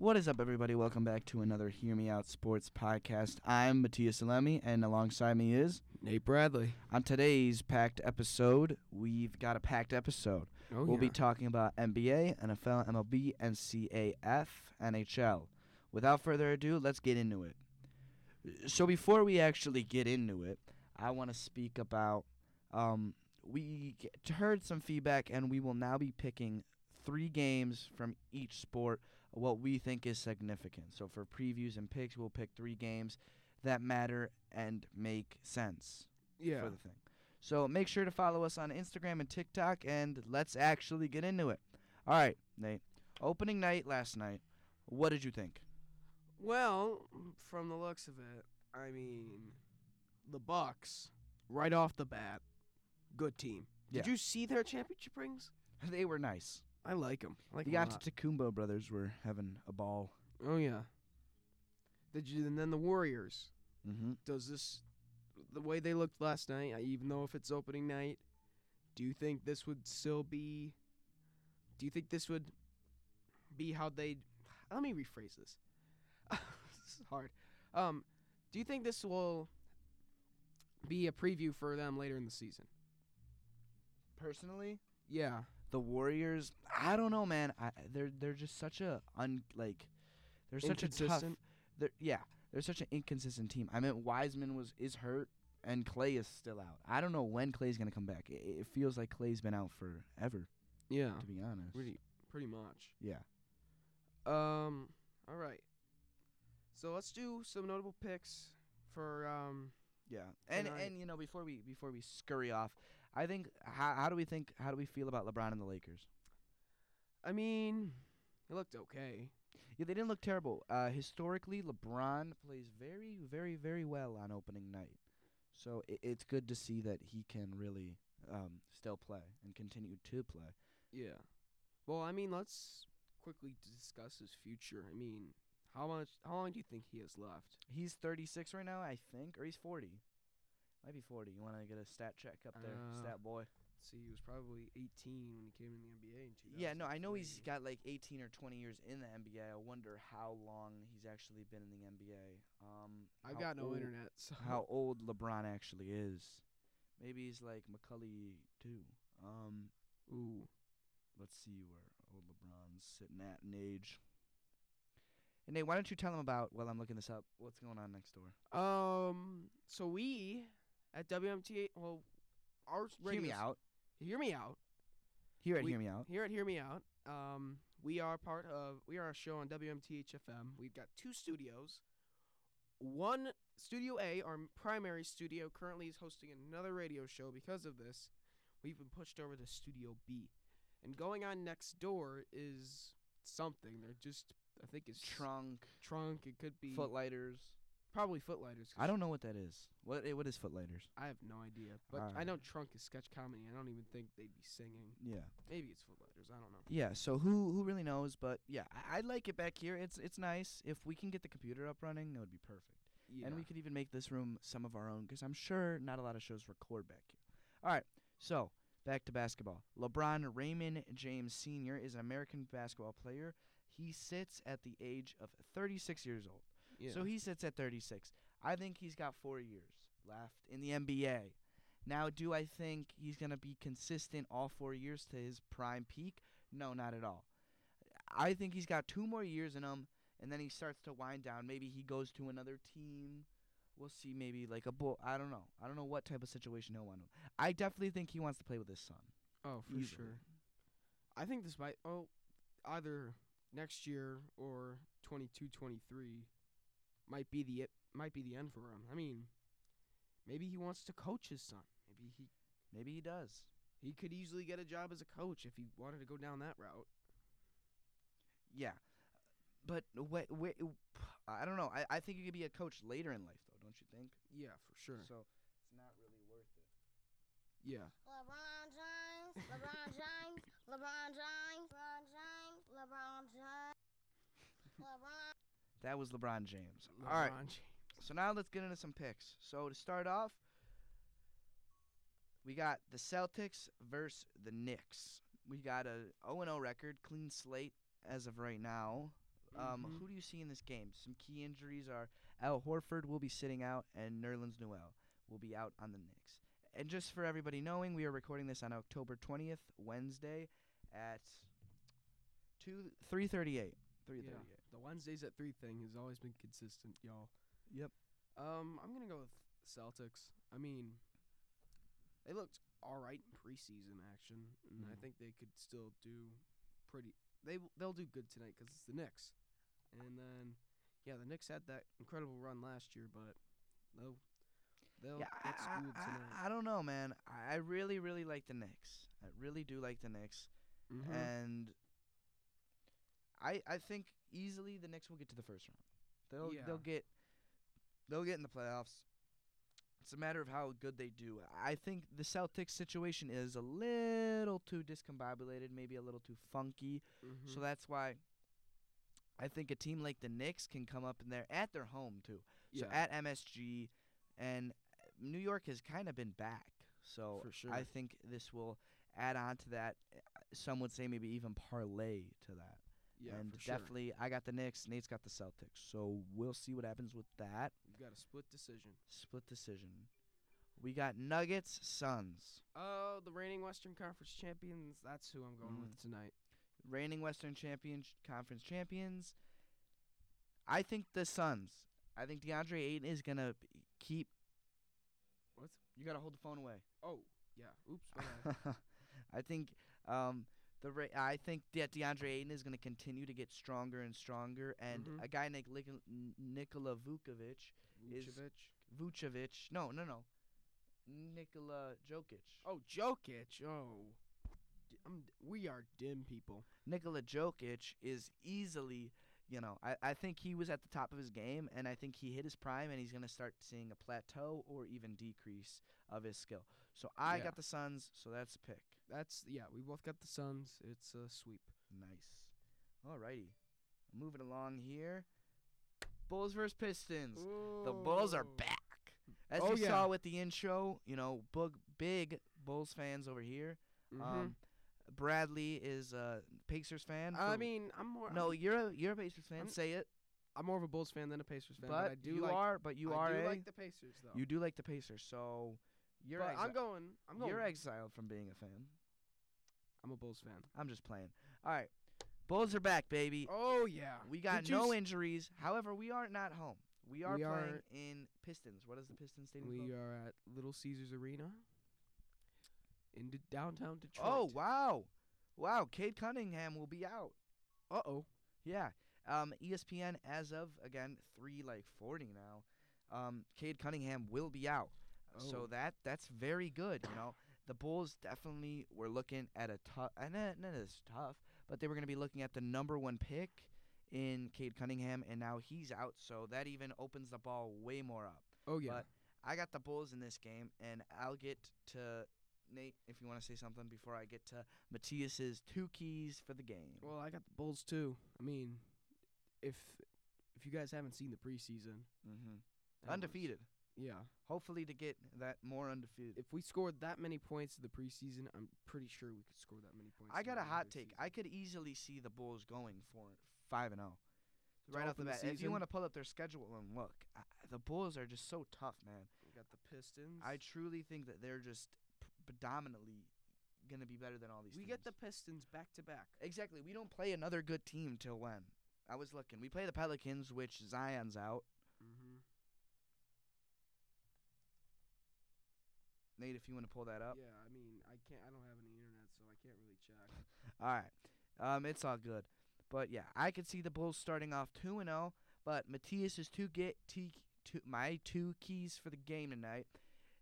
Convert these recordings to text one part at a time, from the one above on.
What is up, everybody? Welcome back to another Hear Me Out Sports podcast. I'm Matthias Salemi, and alongside me is Nate Bradley. on today's packed episode. We've got a packed episode. Oh, we'll be talking about NBA, NFL, MLB, NCAF, NHL. Without further ado, let's get into it. So before we actually get into it, I want to speak about um, we heard some feedback, and we will now be picking three games from each sport, what we think is significant. So for previews and picks, we'll pick three games that matter and make sense yeah. for the thing. So make sure to follow us on Instagram and TikTok, and let's actually get into it. All right, Nate. Opening night last night. What did you think? Well, from the looks of it, I mean, the Bucks right off the bat, good team. Did Yeah. you see their championship rings? They were nice. I like them. I like The 'em a lot. Brothers were having a ball. Oh yeah. Did you? And then the Warriors. Mm-hmm. Does this, the way they looked last night, uh, even though if it's opening night, do you think this would still be? Do you think this would be how they? Let me rephrase this. this is hard. Um, do you think this will be a preview for them later in the season? Personally, Yeah. The Warriors. I don't know, man. I, they're they're just such a un like. They're such a tough. Inconsistent? They're, yeah, they're such an inconsistent team. I mean, Wiseman was is hurt, and Clay is still out. I don't know when Clay's gonna come back. It, it feels like Clay's been out forever, Yeah. to be honest. Pretty pretty much. Yeah. Um. All right. So let's do some notable picks for um. Yeah, and Tonight. and you know before we before we scurry off, I think how how do we think how do we feel about LeBron and the Lakers? I mean, it looked okay. Yeah, they didn't look terrible. Uh, historically, LeBron plays very very very well on opening night, so i it's good to see that he can really um, still play and continue to play. Yeah. Well, I mean, let's quickly discuss his future. I mean, how much? How long do you think he has left? He's 36 right now, I think, or he's 40. Might be 40. You want to get a stat check up there, Uh, stat boy? See, he was probably 18 when he came in the NBA in 2003. Yeah, no, I know he's got like 18 or 20 years in the NBA. I wonder how long he's actually been in the NBA. Um, I've got no old- internet, so How old LeBron actually is? Maybe he's like McCully too. Um, Ooh. let's see where old LeBron's sitting at in age. And Nate, why don't you tell him about while I'm looking this up? What's going on next door? Um. So we at WMTA. Well, our Hear me out. Hear me out. Here at We- Hear Me Out. Here at Hear Me Out, um, we are part of we are a show on WMTHFM. We've got two studios. One Studio A, our primary studio, currently is hosting another radio show. Because of this, we've been pushed over to Studio B, and going on next door is something. They're just I think it's Trunk, trunk. It could be footlighters. Probably footlighters. I don't know what that is. What eh, what is footlighters? I have no idea, but I know trunk is sketch comedy. I don't even think they'd be singing. Yeah. Maybe it's footlighters. I don't know. Yeah, so who who really knows? But yeah, I, I like it back here. It's it's nice. If we can get the computer up running, that would be perfect. Yeah. And we could even make this room some of our own because I'm sure not a lot of shows record back here. All right, so back to basketball. LeBron Raymond James Sr. is an American basketball player. He sits at the age of 36 years old. Yeah. So he sits at 36. I think he's got four years left in the NBA. Now, do I think he's going to be consistent all four years to his prime peak? No, not at all. I think he's got two more years in him, and then he starts to wind down. Maybe he goes to another team. We'll see. Maybe like a bull. I don't know. I don't know what type of situation he'll want. I definitely think he wants to play with his son. Oh, for easily. sure. I think this might oh either next year or 22 23 might be the it might be the end for him. I mean, maybe he wants to coach his son. Maybe he Maybe he does. he could easily get a job as a coach if he wanted to go down that route. Yeah. But wait, wait, I don't know. I, I think you could be a coach later in life, though, don't you think? Yeah, for sure. So it's not really worth it. Yeah. LeBron James, LeBron James, LeBron James, LeBron James, LeBron James, LeBron. That was LeBron James. All right. James. So now let's get into some picks. So to start off, we got the Celtics versus the Knicks. We got a 0 0 record, clean slate as of right now. Um, Mhm. Who do you see in this game? Some key injuries are Al Horford will be sitting out, and Nerlens Noel will be out on the Knicks. And just for everybody knowing, we are recording this on October 20th, Wednesday, at two three thirty eight. Three Yeah. The Wednesdays at three thing has always been consistent, y'all. Yep. Um, I'm gonna go with Celtics. I mean, they looked all right in preseason action, and I Mhm. think they could still do pretty. They they'll do good tonight because it's the Knicks, and then yeah, the Knicks had that incredible run last year, but they'll they'll Yeah, get I, schooled I- tonight. I, I don't know, man. I I really, really like the Knicks. I really do like the Knicks, Mhm. and I I think easily the Knicks will get to the first round. They'll Yeah. they'll get they'll get in the playoffs. It's a matter of how good they do. I think the Celtics situation is a little too discombobulated, maybe a little too funky. Mhm. So that's why I think a team like the Knicks can come up in there at their home too. Yeah. So at MSG, and New York has kind of been back. So For sure. I think this will add on to that. Some would say maybe even parlay to that. Yeah, and for sure. definitely, I got the Knicks. Nate's got the Celtics. So we'll see what happens with that You got a split decision. split decision. We got Nuggets, Suns, Oh, the reigning Western Conference champions. That's who I'm going Mhm. with tonight. reigning Western Champion Conference champions. I think the Suns. I think DeAndre Ayton is gonna keep. What? You gotta hold the phone away. Oh, yeah. Oops. I think um, the ra- I think that DeAndre Ayton is going to continue to get stronger and stronger, and Mhm. a guy named Lik- Nikola Vukovic, Is- Vucevic. Vucevic, no, no, no, Nikola Jokic. Oh, Jokic. Oh, D- I'm, d- we are dim people. Nikola Jokic is easily, you know, I, I think he was at the top of his game, and I think he hit his prime, and he's going to start seeing a plateau or even decrease of his skill. So I Yeah. got the Suns, so that's a pick. That's yeah. We both got the Suns. It's a sweep. Nice. Alrighty. Moving along here. Bulls versus Pistons. The Bulls are back. As Oh, you yeah. saw with the intro, you know, bug, big Bulls fans over here. Mhm. Um, Bradley is a Pacers fan. I for- mean, I'm more. no, I'm, you're a you're a Pacers fan. I'm- Say it. I'm more of a Bulls fan than a Pacers fan. but But, I do you like. are, but you I are do a. like the Pacers though. you do like the Pacers, so you're but I'm going. I'm going. you're exiled from being a fan. I'm a Bulls fan. I'm just playing. All right, Bulls are back, baby. Oh yeah. We got Did no s- injuries. However, we are not home. We are We playing are- in Pistons. What is the Pistons stadium We called? are at Little Caesars Arena in d- downtown Detroit. Oh wow, wow! Cade Cunningham will be out. Uh oh. Yeah. Um, ESPN as of again three like forty now. Um, Cade Cunningham will be out. So Oh. that that's very good. You know, the Bulls definitely were looking at a tough, and not, not as tough, but they were going to be looking at the number one pick in Cade Cunningham, and now he's out. So that even opens the ball way more up. Oh yeah. But I got the Bulls in this game, and I'll get to Nate if you want to say something before I get to Matthias's two keys for the game. well, I got the Bulls too. I mean, if if you guys haven't seen the preseason, mm-hmm. that was- Undefeated. Yeah. Hopefully to get that more undefeated. If we scored that many points in the preseason, I'm pretty sure we could score that many points. I got a hot take. season. I could easily see the Bulls going for five and oh. zero. To Right off the bat, if you want to pull up their schedule and look, I, the Bulls are just so tough, man. We got the Pistons. I truly think that they're just predominantly gonna be better than all these. we teams. get the Pistons back to back. exactly. We don't play another good team till when? I was looking. We play the Pelicans, which Zion's out. Mm-hmm. Nate, if you want to pull that up. Yeah, I mean, I can't. I don't have any internet, so I can't really check. All right. Um, it's all good. But yeah, I could see the Bulls starting off two and zero. But Matthias's two get t- two, my two keys for the game tonight.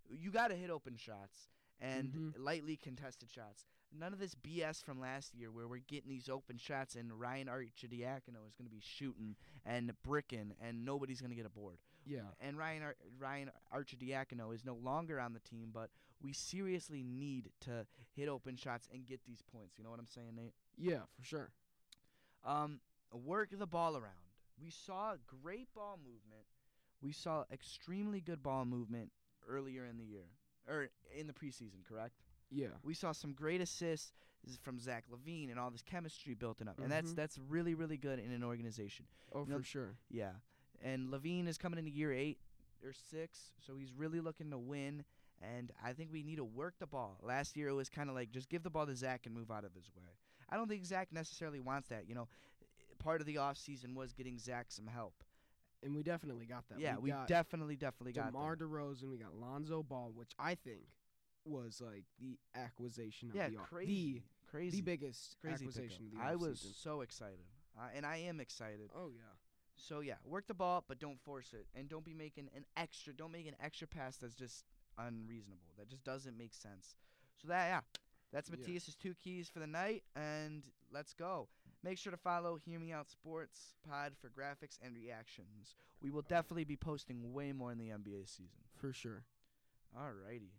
You got to hit open shots and Mhm. lightly contested shots. None of this BS from last year where we're getting these open shots and Ryan Arcidiacono is going to be shooting and bricking and nobody's going to get a board. Yeah. And Ryan Ar- Ryan Arcidiacono is no longer on the team, but we seriously need to hit open shots and get these points. You know what I'm saying, Nate? Yeah, for sure. Um, work the ball around. We saw great ball movement. We saw extremely good ball movement earlier in the year, or in the preseason. Correct? Yeah. We saw some great assists. from Zach LaVine and all this chemistry built up, and that's Mhm. that's really really good in an organization. Oh, You know, for sure. Yeah, and LaVine is coming into year eight or six, so he's really looking to win. And I think we need to work the ball. Last year it was kind of like just give the ball to Zach and move out of his way. I don't think Zach necessarily wants that. You know, part of the off season was getting Zach some help. And we definitely got that. yeah, we, got definitely definitely got DeMar that. DeRozan. We got Lonzo Ball, which I think was like the acquisition of Yeah, the crazy, the crazy, the biggest crazy acquisition of the I was offseason. so excited, uh, and I am excited. Oh yeah. So yeah, work the ball, but don't force it, and don't be making an extra. Don't make an extra pass that's just unreasonable. That just doesn't make sense. So that yeah, that's Yeah. Two keys for the night, and let's go. Make sure to follow Hear Me Out Sports Pod for graphics and reactions. We will definitely be posting way more in the NBA season. For sure. Alrighty,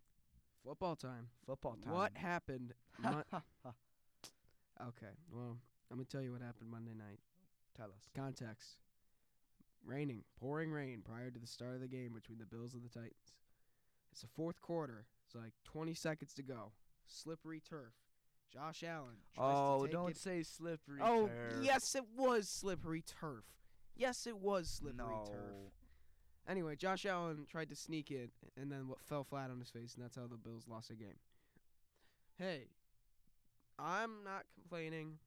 Football time. football time. What happened? Mon- okay. Well, I'm gonna tell you what happened Monday night. Tell us. Context. Raining, pouring rain prior to the start of the game between the Bills and the Titans. It's the fourth quarter. It's like 20 seconds to go. Slippery turf. Josh Allen. Oh, don't it. say slippery. Oh, turf. yes, it was slippery turf. Yes, it was slippery no. turf. Anyway, Josh Allen tried to sneak it and then what fell flat on his face, and that's how the Bills lost the game. Hey, I'm not complaining.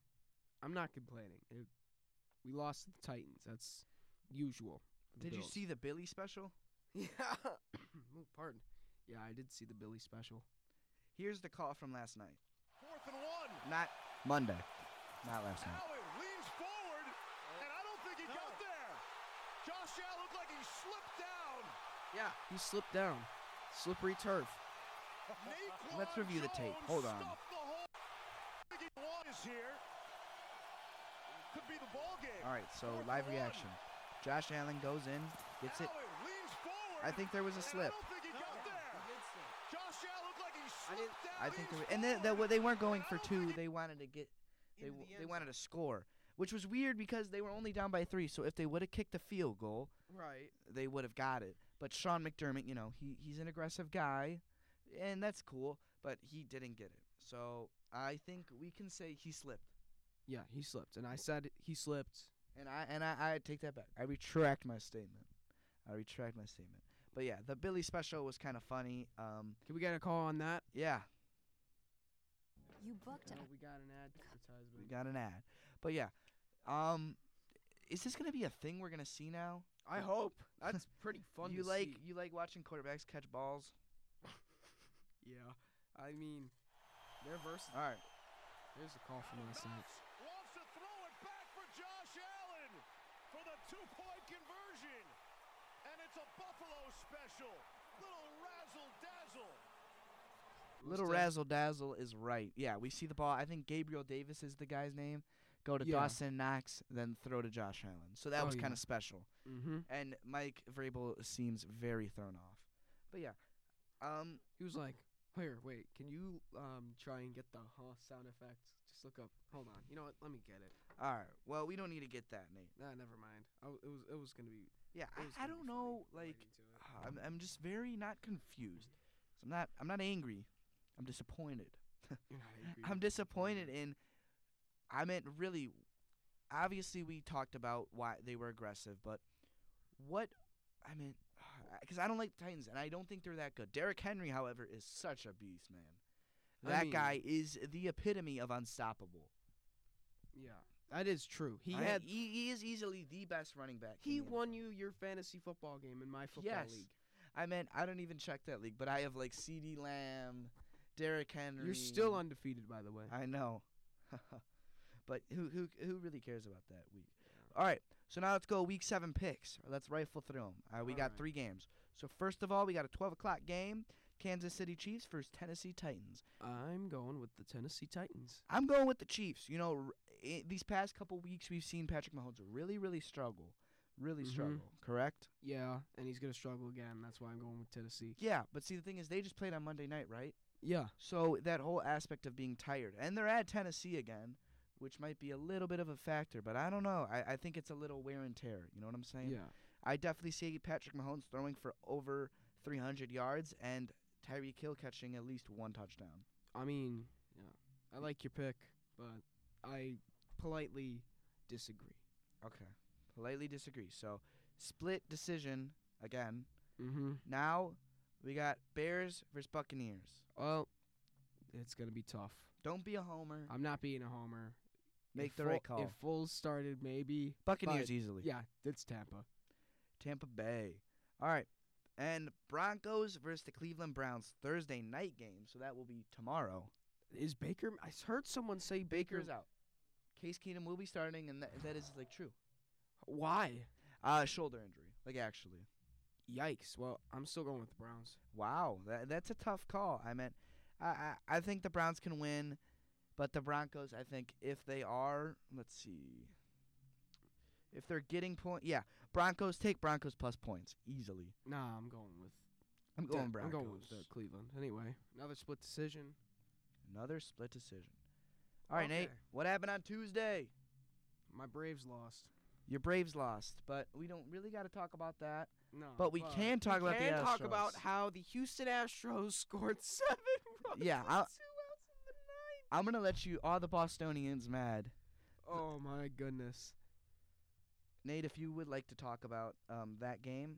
I'm not complaining. It, we lost to the Titans. That's usual. for the Did you see the Billy special? Yeah. oh, pardon. Yeah, I did see the Billy special. Here's the call from last night. Fourth and one. Not Monday. Not last night. Allen leans forward, and I don't think he got there. Josh Allen looked like he slipped down. Yeah, he slipped down. Slippery turf. Let's review the tape. Hold on. stuffed the hole. I think he won is here. Could be the ball game. All right, so live reaction. Josh Allen goes in, gets it. Allen leans forward, I think there was a slip. I think oh, there. Josh Allen looked like he I didn't- slipped down. I think there leans was, and they, they, forward, they weren't going for two. They wanted to get they the they wanted to score, which was weird because they were only down by three. So if they would have kicked the field goal, Right. they would have got it. But Sean McDermott, you know, he he's an aggressive guy, and that's cool. But he didn't get it. So I think we can say he slipped. Yeah, he slipped, and I said he slipped. And I and I, I take that back. I retract my statement. I retract my statement. But yeah, the Billy special was kind of funny. Um, Can we get a call on that? yeah, You booked No, it. we got an ad. we got an ad. But yeah, um, is this gonna be a thing we're gonna see now? I hope that's pretty fun. you to like see. you like watching quarterbacks catch balls? Yeah, I mean, they're versatile. All right, Here's a call from last night. Wants to throw it back for Josh Allen for the two-point conversion. And it's a Buffalo special. Little razzle dazzle. little Instead- razzle dazzle is right. Yeah, we see the ball. I think Gabriel Davis is the guy's name. Go to Yeah. Dawson Knox, then throw to Josh Allen. So that Oh, was yeah. kind of special. Mm-hmm. And Mike Vrabel seems very thrown off. But yeah, um, He was like, "Here, wait, can you um try and get the huh sound effects? Just look up. Hold on. You know what? Let me get it. all right. Well, we don't need to get that, Nate. Nah, never mind. I w it was it was gonna be. Yeah, I, I don't know. funny Like, relating to it. I'm I'm just very not confused. So I'm not I'm not angry. I'm disappointed. You're not angry. I'm disappointed in. I meant really. Obviously, we talked about why they were aggressive, but what I mean, because I don't like the Titans, and I don't think they're that good. Derrick Henry, however, is such a beast, man. I That mean- guy is the epitome of unstoppable. Yeah, that is true. He I- had he, he is easily the best running back. he won you your fantasy football game in my football Yes. league. I meant I don't even check that league, but I have like CeeDee Lamb, Derrick Henry. You're still undefeated, by the way. I know. but who who who really cares about that week? All right. So now let's go week seven picks. Let's rifle through them. Uh, we All got right. three games. So first of all, we got a 12 o'clock game. Kansas City Chiefs versus Tennessee Titans. I'm going with the Tennessee Titans. I'm going with the Chiefs. You know, r- i- these past couple weeks we've seen Patrick Mahomes really, really struggle, really Mhm. struggle. Correct? Yeah, and he's gonna struggle again. That's why I'm going with Tennessee. Yeah. But see, the thing is, they just played on Monday night, right? Yeah, So that whole aspect of being tired, and they're at Tennessee again, which might be a little bit of a factor. But I don't know. I, I think it's a little wear and tear. You know what I'm saying? yeah. I definitely see Patrick Mahomes throwing for over 300 yards and Tyreek Hill catching at least one touchdown. I mean, yeah. I like your pick, but I politely disagree. Okay. Politely disagree. So, split decision again. Mm-hmm. Now, we got Bears versus Buccaneers. Well, it's gonna be tough. Don't be a homer. I'm not being a homer. Make If the right call. If Foles started, maybe. Buccaneers easily. Yeah, it's Tampa. Tampa Bay. All right. And Broncos versus the Cleveland Browns Thursday night game. So that will be tomorrow. Is Baker? I heard someone say Baker. Baker's out. Case Keenum will be starting, and that, that is like true. Why? Uh, shoulder injury. Like actually. Yikes. Well, I'm still going with the Browns. Wow, that, that's a tough call. I meant, I, I I think the Browns can win, but the Broncos, I think if they are, let's see, if they're getting point, yeah, Broncos take Broncos plus points easily. Nah, I'm going with. I'm going Broncos. I'm going with uh, Cleveland. Anyway, another split decision. Another split decision. All right, Nate. What happened on Tuesday? My Braves lost. Your Braves lost, but we don't really got to talk about that. No, But we can talk about the can talk about how the Houston Astros scored seven runs. Yeah, with I'll- two outs in the ninth. I'm gonna let you, all the Bostonians, mad. Oh my goodness. Nate, if you would like to talk about um, that game,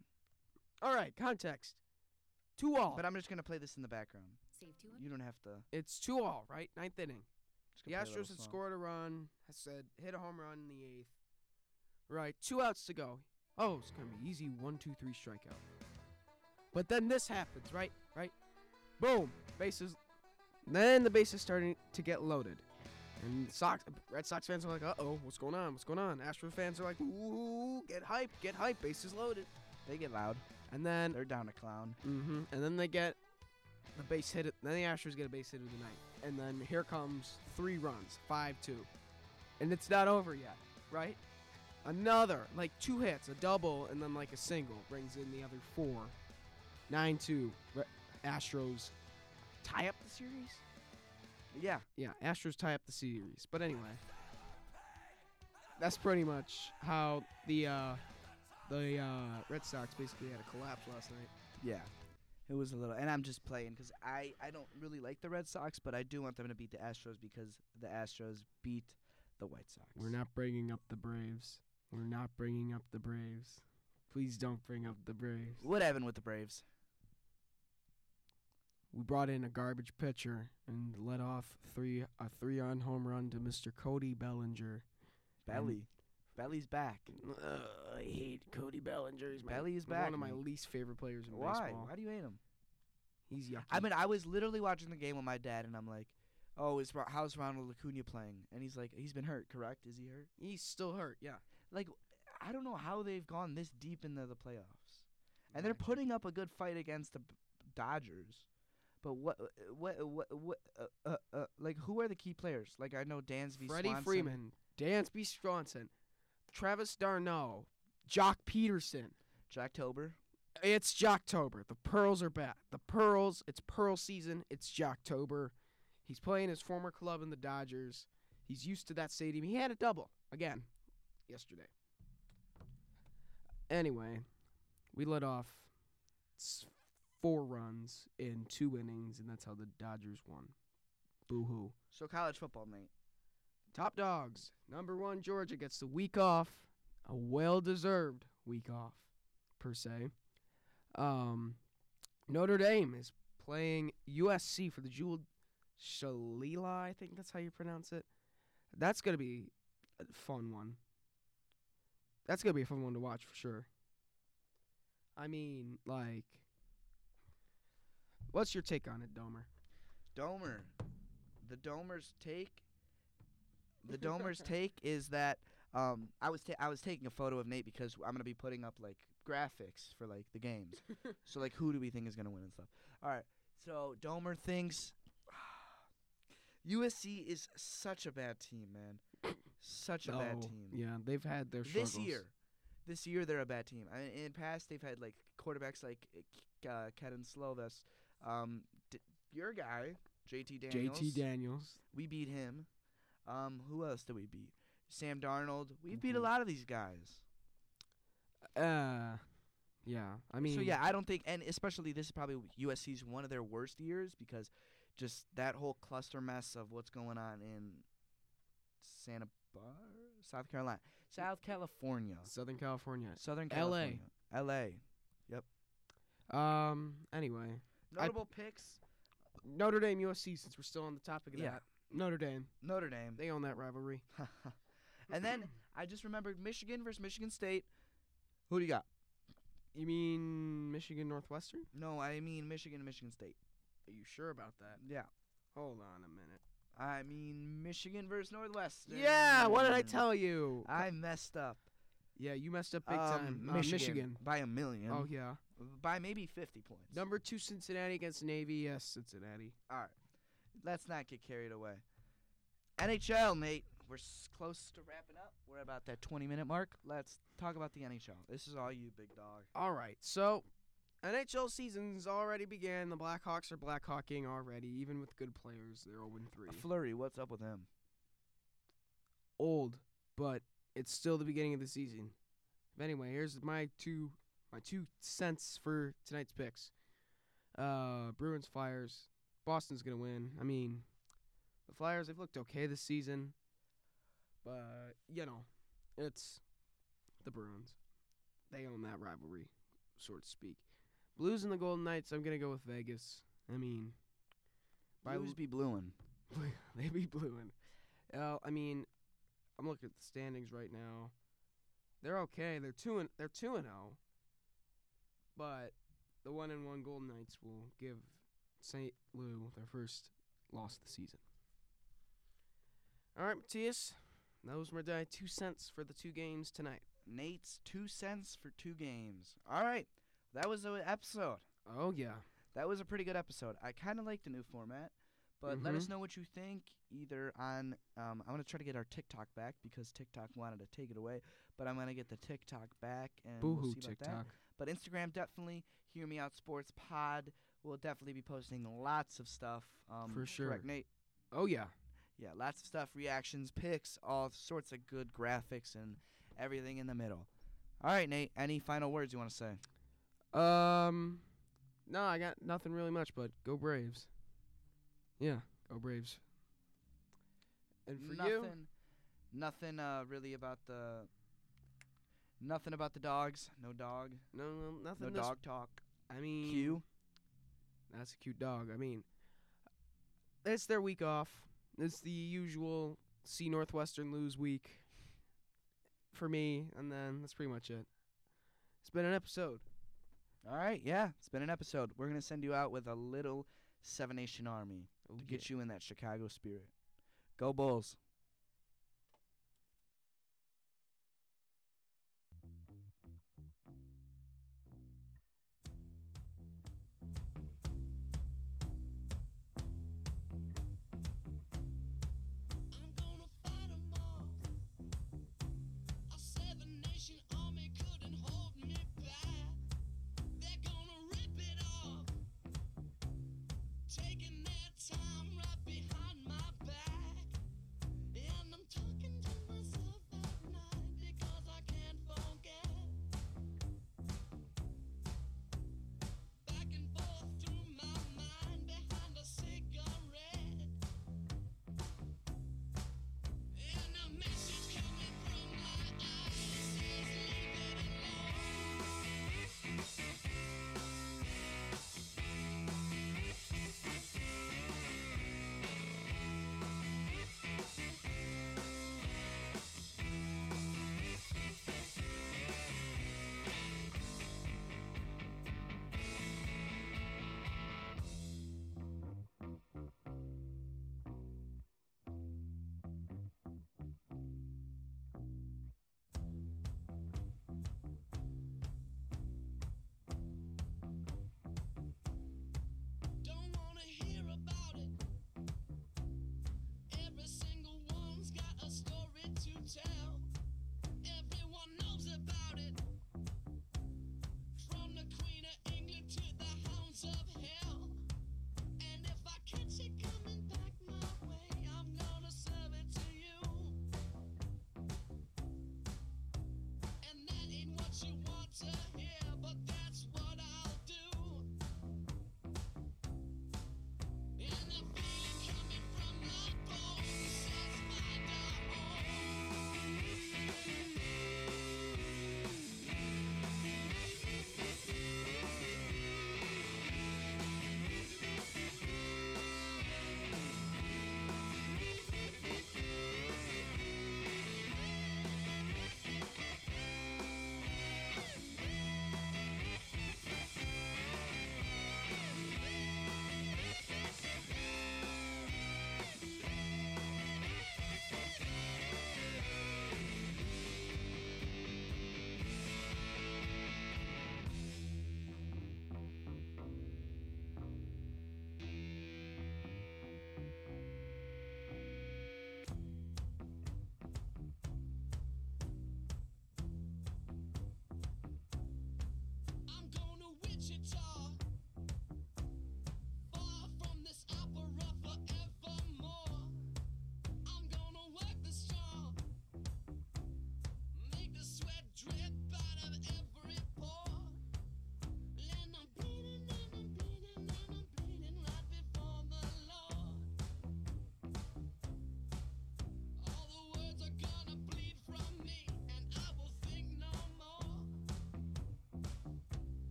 All right, context. Two all. but I'm just gonna play this in the background. Save two You don't have to. it's two all, right? Ninth inning. Just The gonna play a little Astros had scored a run. I said hit a home run in the eighth. Right, two outs to go. Oh, it's gonna be easy. One, two, three strikeout. But then this happens, right? Right. Boom. Bases. Then the bases starting to get loaded, and Sox, Red Sox fans are like, "Uh oh, what's going on? What's going on?" Astros fans are like, "Ooh, get hype, get hype, bases loaded." They get loud. And then They're down to clown. Mm-hmm. And then they get the base hit. Then the Astros get a base hit of the night. And then here comes three runs, five two, and it's not over yet, right? Another like two hits, a double, and then like a single brings in the other four. Nine two. Astros tie up the series. Yeah. Yeah, Astros tie up the series. But anyway, that's pretty much how the uh, the uh, Red Sox basically had a collapse last night. Yeah. It was a little, and I'm just playing because I, I don't really like the Red Sox, but I do want them to beat the Astros because the Astros beat the White Sox. We're not bringing up the Braves. We're not bringing up the Braves. Please don't bring up the Braves. What happened with the Braves? We brought in a garbage pitcher and let off three a three on home run to Mr. Cody Bellinger. Belly. Belly's back. Ugh, I hate Cody Bellinger. He's my, Belly is back. one of my least favorite players in Why? baseball. Why do you hate him? He's yucky. I mean, I was literally watching the game with my dad, and I'm like, "Oh, is Ro- how's Ronald Acuna playing?" And he's like, "He's been hurt, correct? Is he hurt?" he's still hurt. Yeah. Like, I don't know how they've gone this deep into the playoffs, and they're putting up a good fight against the B- Dodgers. But what, what, what, what, uh, uh, uh, like, who are the key players? Like, I know Dansby, Freddie Swanson. Freeman, Dansby Swanson, Travis d'Arnaud, Joc Pederson. Joctober. It's Joctober. The Pearls are back. The Pearls. It's Pearl season. It's Joctober. He's playing his former club in the Dodgers. He's used to that stadium. He had a double again yesterday. Anyway, we let off s- four runs in two innings, and that's how the Dodgers won. Boo hoo. So college football, Nate. Top dogs. Number one, Georgia gets the week off. A well deserved week off, per se. Um, Notre Dame is playing USC for the Jewel Shillelagh, I think that's how you pronounce it. That's going to be a fun one. That's going to be a fun one to watch for sure. I mean, like, what's your take on it, Domer? Domer. The Domer's take. The Domer's take is that um, I was ta- I was taking a photo of Nate because I'm gonna be putting up like graphics for like the games. so like, who do we think is gonna win and stuff? All right. So Domer thinks USC is such a bad team, man. Such a bad Oh, team. Yeah, they've had their this year, this year they're a bad team. I mean, in past they've had like quarterbacks like uh, K- uh, Kevin Slovis, um, D- your guy JT Daniels. JT Daniels. we beat him. Um, who else did we beat? Sam Darnold. We beat a Mhm. lot of these guys. Uh, yeah. I mean, so yeah, I don't think, and especially this is probably USC's one of their worst years because just that whole cluster mess of what's going on in Santa Bar, South Carolina, South California, Southern California. Southern. California, L.A. LA. Yep. Um. Anyway, I- Notable picks: Notre Dame USC. Since we're still on the topic of Yeah. that, Notre Dame. Notre Dame, They own that rivalry. and then I just remembered Michigan versus Michigan State. Who do you got? You mean Michigan Northwestern? No, I mean Michigan and Michigan State. Are you sure about that? Yeah, Hold on a minute. I mean Michigan versus Northwestern. Yeah. What did I tell you? I messed up. yeah, you messed up big Um, time. Uh, Michigan, Michigan. by a million. Oh yeah. by maybe 50 points. Number two Cincinnati against Navy. Yes, Cincinnati. All right. Let's not get carried away. NHL, mate. We're s- close to wrapping up. We're about that 20 minute mark. Let's talk about the NHL. This is all you, big dog. All right. So, NHL season's already began. The Blackhawks are blackhawking already, even with good players. They're 0 3. Fleury, what's up with him? Old, but it's still the beginning of the season. But anyway, here's my two my two cents for tonight's picks. Uh, Bruins Flyers. Boston's gonna win. I mean, the Flyers they've looked okay this season, but you know, it's the Bruins. They own that rivalry, so to speak. Blues and the Golden Knights. I'm gonna go with Vegas. I mean, by Blues l- be blueing. they be blueing. Uh, I mean, I'm looking at the standings right now. They're okay. They're two and they're two and zero. But the one and one Golden Knights will give St. Lou their first loss of the season. All right, Matthias. Those were my two cents for the two games tonight. Nate's two cents for two games. All right. That was the episode. Oh yeah. That was a pretty good episode. I kind of like the new format, but let us Mhm. know what you think either on. Um, I'm gonna try to get our TikTok back because TikTok wanted to take it away, but I'm gonna get the TikTok back and Boo we'll see about that. But Instagram definitely. Hear me out, Sports Pod. We'll definitely be posting lots of stuff. Um, For sure. Correct, Nate. Oh yeah. Yeah, lots of stuff, reactions, picks, all sorts of good graphics and everything in the middle. All right, Nate. Any final words you want to say? Um, no, I got nothing really much, but go Braves. Yeah, go Braves. And for nothing. you, Nothing uh, really about the. Nothing about the dogs. No dog. no, no, nothing. No dog talk. I mean, Q. That's a cute dog. I mean, it's their week off. It's the usual see Northwestern lose week for me, and then that's pretty much it. It's been an episode. All right, yeah, it's been an episode. We're gonna send you out with a little Seven Nation Army Oh, to get you in that Chicago spirit. Go Bulls.